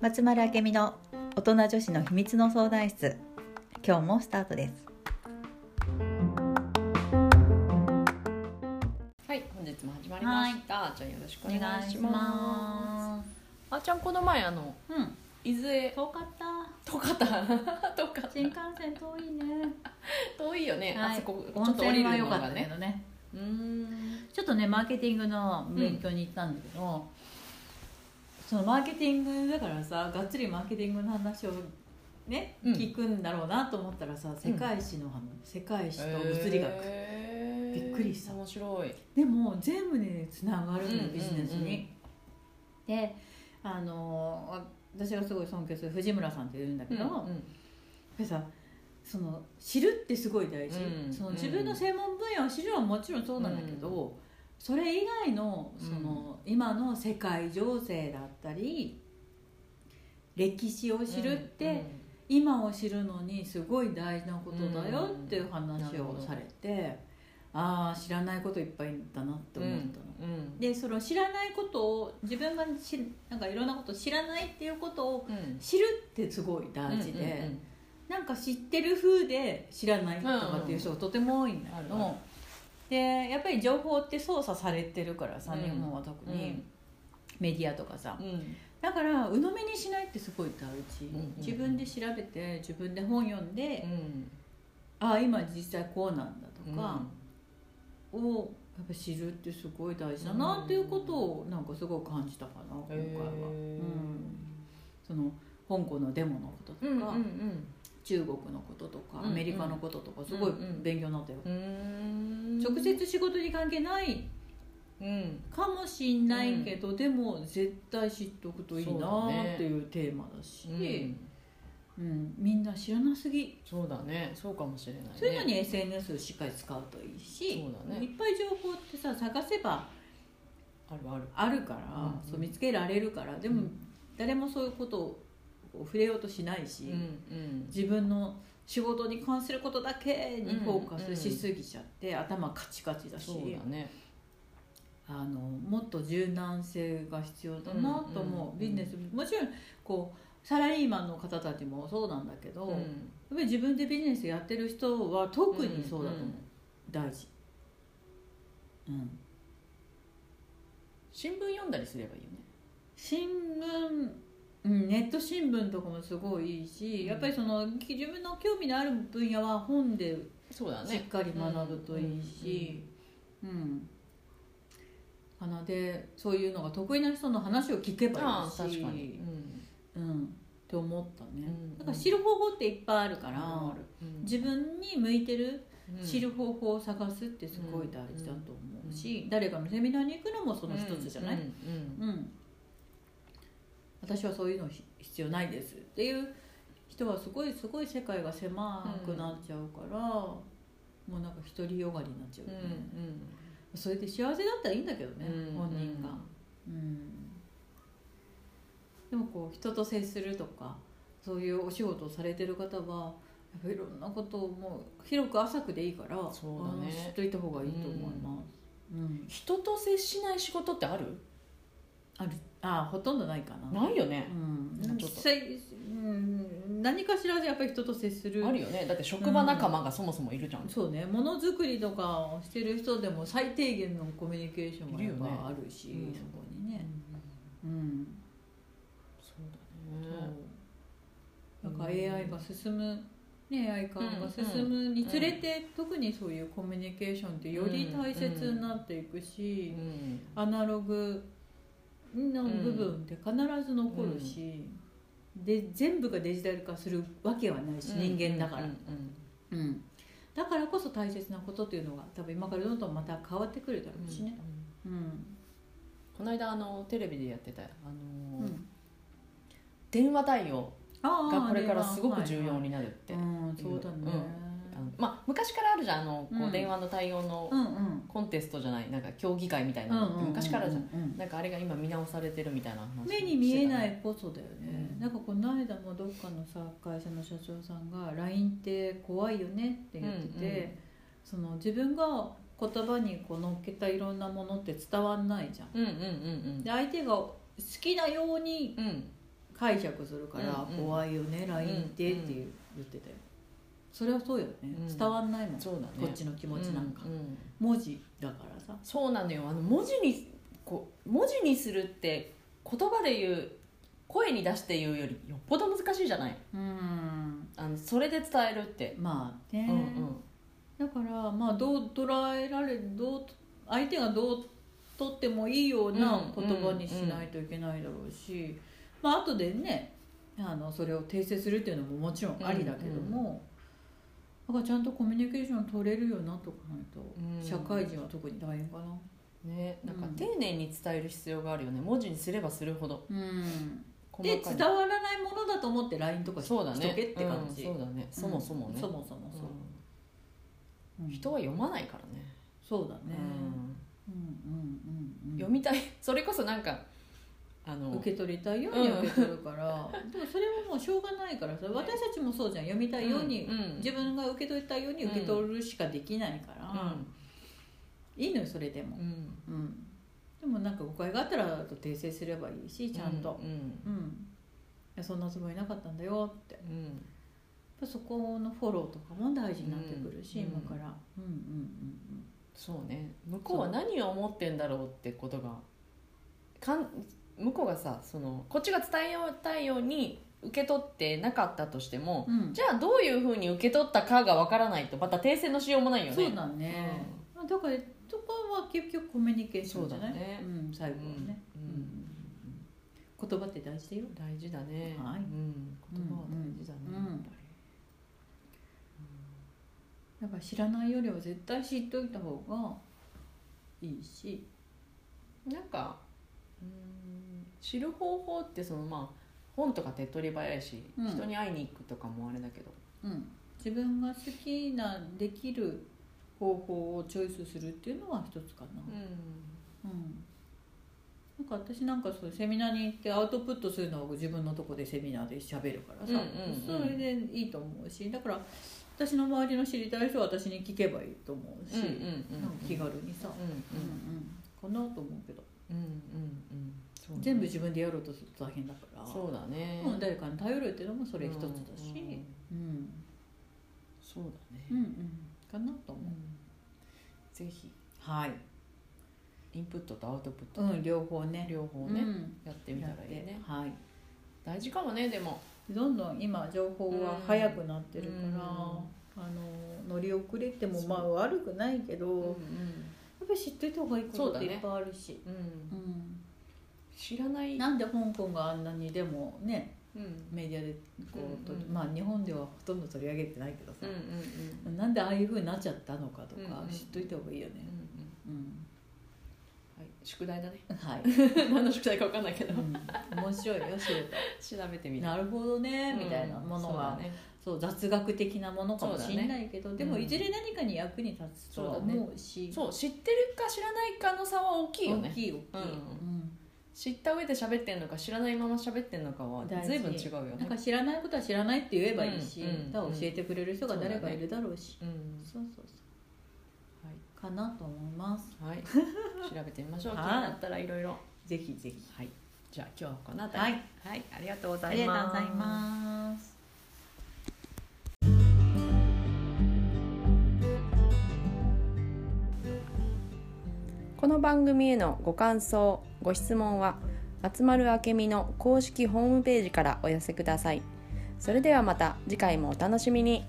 松丸明美の大人女子の秘密の相談室。今日もスタートです。はい、本日も始まりました。じゃあよろしくお願いします。あーちゃんこの前あのうん。伊豆へ。遠かった。遠かった。遠かった。新幹線遠いね。遠いよね。あそこちょ温っと降り泉はるのが良かったけね。どね。ちょっとねマーケティングの勉強に行ったんだけど、そのマーケティングだからさがっつりマーケティングの話をね、うん。聞くんだろうなと思ったらさ世界史の話、世界史と物理学、へー。びっくりした。面白い。でも全部ねつながるのようんビジネスに、であの私がすごい尊敬する藤村さんっていうんだけど、やっぱりさその知るってすごい大事、うん。その自分の専門分野を知るのはもちろんそうなんだけど、それ以外のその、今の世界情勢だったり歴史を知るって、今を知るのにすごい大事なことだよっていう話をされて、ああ知らないこといっぱいだなって思ったの。うん。でその知らないことを自分がしなんかいろんなことを知らないっていうことをうん。知るってすごい大事で、うんうんうんなんか知ってる風で知らないとかっていう人がとても多いんだけど、あるあるでやっぱり情報って操作されてるからさ、うん日本は特に、メディアとかさ。うん。だから鵜呑みにしないってすごい大事、うんうん自分で調べて自分で本読んで、うん。ああ今実際こうなんだとか、をやっぱ知るってすごい大事だなっていうことをなんかすごい感じたかな今回は、その香港のデモのこととか、うんうんうん中国のこととか、アメリカのこととかすごい勉強になったよ、直接仕事に関係ないうん。かもしんないけど、でも絶対知っておくといいなっていうテーマだし。うん。うん。みんな知らなすぎ。そうだね。そうかもしれないね。そういうのに SNS をしっかり使うといいしそうだね。いっぱい情報ってさ探せばあるある。あるから、うんうん。そう見つけられるから。でも、うん。誰もそういうことをこう触れようとしないし、うんうん。自分の仕事に関することだけにフォーカスしすぎちゃって、頭カチカチだしそうだね。あのもっと柔軟性が必要だなと思う、うんうんビジネスもちろんこうサラリーマンの方たちもそうなんだけど、うん。やっぱり自分でビジネスやってる人は特にそうだと思う、んん。大事。うん。新聞読んだりすればいいよね。新聞うん、ネット新聞とかもすごいいいし、やっぱりその自分の興味のある分野は本でそうだね。しっかり学ぶといいし、うん。かなでそういうのが得意な人の話を聞けばいいし確かに。うん、って思ったね、うん。だから知る方法っていっぱいあるから、あるうん。自分に向いてるうん。知る方法を探すってすごい大事だと思うし、誰かのセミナーに行くのもその一つじゃない、うん。うん。うん、私はそういうのひ必要ないですっていう人はすごいすごい世界が狭くなっちゃうから、もうなんか独りよがりになっちゃうう。んよね、それで幸せだったらいいんだけどね、うん本人が、うん、でもこう人と接するとかそういうお仕事をされてる方はやっぱいろんなことをもう広く浅くでいいからそうだね。知っといた方がいいと思います、うん。人と接しない仕事ってある？あるあほとんどないかな。ないよね。うん、なんかちょっと。実際、うん、何かしらでやっぱり人と接する。あるよね。だって職場仲間がそもそもいるじゃん。そうね。ものづくりとかをしてる人でも最低限のコミュニケーションがやっぱあるしねそこにね。うん。そうだね。なんか AI が進むね AI 化が進むにつれて、特にそういうコミュニケーションってより大切になっていくし、うん。アナログの部分って必ず残るし、で全部がデジタル化するわけはないし、人間だから、うんうんうんだからこそ大切なことっていうのが多分今からどんどんまた変わってくるだろうしね、うんこの間あのテレビでやってたあのうん。電話対応あがこれからすごく重要にになるってうんそうだね、あのまあ昔からあるじゃんあのこう電話の対応のうんうん。コンテストじゃないなんか競技会みたいなのって昔からじゃん。うんうんなんかあれが今見直されてるみたいな話目に見えないこそだよね、うん。なんかこの間もどっかのさ会社の社長さんが LINE って怖いよねって言ってて、うんうんその自分が言葉にこう乗っけたいろんなものって伝わんないじゃん。うんうんうんで相手が好きなようにうん。うん解釈するからうんうん。怖いよね LINE ってって言ってたよそれはそうよね。うん。伝わんないもん。そうだね。こっちの気持ちなんか。うんうん。文字だからさ。そうなのよ。あの文字にこう文字にするって言葉で言う声に出して言うよりよっぽど難しいじゃない？うん。あのそれで伝えるって、まあね。うんうん。だからまあどう捉えられどう相手がどうとってもいいような言葉にしないといけないだろうし、まあ後でねあのそれを訂正するっていうのももちろんありだけども、だからちゃんとコミュニケーション取れるようになっとかないと、うん。社会人は特に大変かな。ねなんかうん。丁寧に伝える必要があるよね。文字にすればするほど。うん、細で伝わらないものだと思って LINE とかし,、そうだね。とけって感じ、うんそうだね。そもそもね、そもそもそう、うんうん。人は読まないからね、そうだね、うん。うんうんうんうん。読みたい。それこそなんかあの受け取りたいように受け取るから、でもそれはもうしょうがないからさ私たちもそうじゃん。読みたいように、うんうん。自分が受け取りたいように受け取るしかできないから、いいのよそれでも。う、ん。うん。でもなんか誤解があったら訂正すればいいしちゃんと。う、ん。そんなつもりなかったんだよって。うん。ぱそこのフォローとかも大事になってくるし、うん。今から。うんうんうん。そうね。向こうは何を思ってんだろうってことがかん向こうがさそのこっちが伝えたいように受け取ってなかったとしても、うん。じゃあどういうふうに受け取ったかがわからないとまた訂正のしようもないよね。そうだね、まあだからそこは結局コミュニケーションじゃない？そうだね。ん、最後はね、うん。うん。うん。うん言葉って大事だよ。大事だね、はい。うん、言葉は大事だね、うんやっぱだから知らないよりは絶対知っといた方がいいし。りなんかうん。知る方法ってそのまあ本とか手っ取り早いし、うん。人に会いに行くとかもあれだけど。うん、自分が好きなできる方法をチョイスするっていうのは一つかな、うん。うん、なんか私なんかそういうセミナーに行ってアウトプットするのを自分のとこでセミナーで喋るからさ、うんうんうん。それでいいと思うし。だから私の周りの知りたい人は私に聞けばいいと思うし、うんうんうんなんか気軽にさ、うんうんうん、かなと思うけどうんうんうん。そうね。全部自分でやろうとすると大変だから。そうだね、うん、誰かに頼るっていうのもそれ一つだし、うん。うん。そうだね、うん。うん。かなと思う、ぜひ。はい、インプットとアウトプット、うん、両方ね。両方ね、うん。やってみたらいいね。はい。大事かもねでも。どんどん今情報は早くなってるから、うん。あの乗り遅れてもまあ悪くないけど、うんぱり知っといた方がいいことっていっぱいあるし。うん。う,、知らない、ん、なんで香港があんなにでもねうん。メディアでこう、とうんうんまあ日本ではほとんど取り上げてないけどさ。うんう、んなんでああいうふうになっちゃったのかとかうんうん知っといた方がいいよね。うんうん。うん、はい、宿題だね。はい、何の宿題か分かんないけど。うん、面白いよ知る調べてみとる。なるほどねみたいなものは、うんね。そう雑学的なものかもしれないけど、でもうん。いずれ何かに役に立つとは思うし。そう知ってるか知らないかの差は大きいよね。大きい大きい、うん。うん。知った上で喋ってんのか知らないまま喋ってんのかは随分違うよね。なんか知らないことは知らないって言えばいいし、うん教えてくれる人が誰かいるだろうし、うん。そうそうそはうかなと思います。い、はい、調べてみましょう。気にはいなったらいろいろぜひぜひ。はい。じゃあ今日はこの辺り。はい、はい、ありがとうござあいます。りがとうございます。この番組へのご感想ご質問は松丸明美の公式ホームページからお寄せください。それではまた次回もお楽しみに